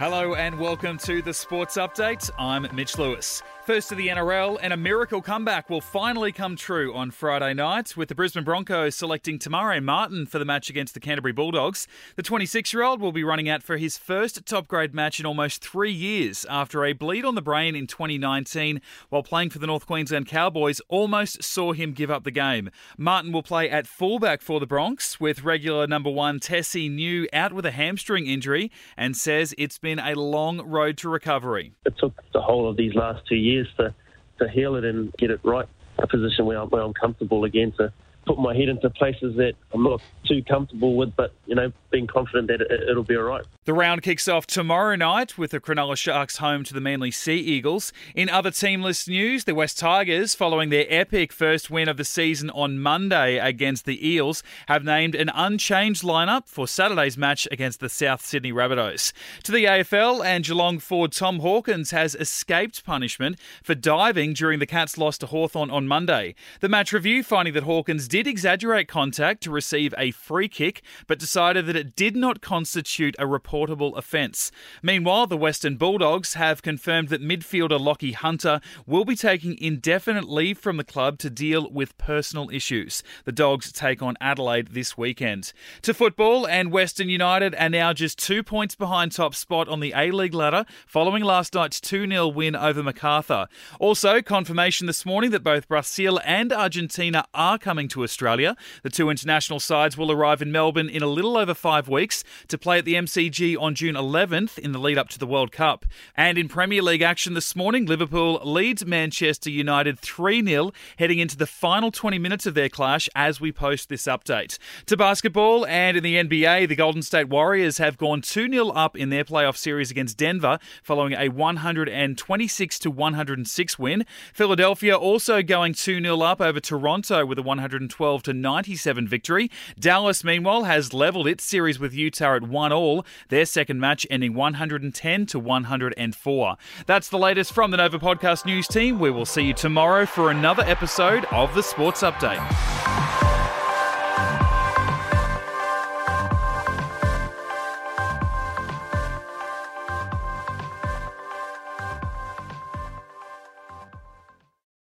Hello and welcome to the Sports Update. I'm Mitch Lewis. First to the NRL, and a miracle comeback will finally come true on Friday night with the Brisbane Broncos selecting Te Maire Martin for the match against the Canterbury Bulldogs. The 26 year old will be running out for his first top grade match in almost three years after a bleed on the brain in 2019 while playing for the North Queensland Cowboys almost saw him give up the game. Martin will play at fullback for the Bronx with regular number one Tesi Niu out with a hamstring injury and says it's been a long road to recovery. It took the whole of these last two years years to, to heal it and get it right, a position where I'm, where I'm comfortable again to put my head into places that I'm not too comfortable with, but, you know, being confident that it, will be all right. The round kicks off tomorrow night with the Cronulla Sharks home to the Manly Sea Eagles. In other teamless news, the West Tigers, following their epic first win of the season on Monday against the Eels, have named an unchanged lineup for Saturday's match against the South Sydney Rabbitohs. To the AFL, and Geelong forward Tom Hawkins has escaped punishment for diving during the Cats' loss to Hawthorn on Monday. The match review finding that Hawkins did exaggerate contact to receive a free kick, but decided that it did not constitute a reportable offence. Meanwhile, the Western Bulldogs have confirmed that midfielder Lachie Hunter will be taking indefinite leave from the club to deal with personal issues. The Dogs take on Adelaide this weekend. To football, and Western United are now just two points behind top spot on the A League ladder following last night's 2 0 win over Macarthur. Also, confirmation this morning that both Brazil and Argentina are coming to Australia. The two international sides will arrive in Melbourne in a little over five weeks to play at the MCG on June 11th in the lead up to the World Cup. And in Premier League action this morning, Liverpool leads Manchester United 3 0, heading into the final 20 minutes of their clash as we post this update. To basketball and in the NBA, the Golden State Warriors have gone 2 0 up in their playoff series against Denver following a 126 106 win. Philadelphia also going 2 0 up over Toronto with a 112 112 to 97 victory. Dallas, meanwhile, has levelled its series with Utah at 1 all, their second match ending 110 to 104. That's the latest from the Nova Podcast News team. We will see you tomorrow for another episode of the Sports Update.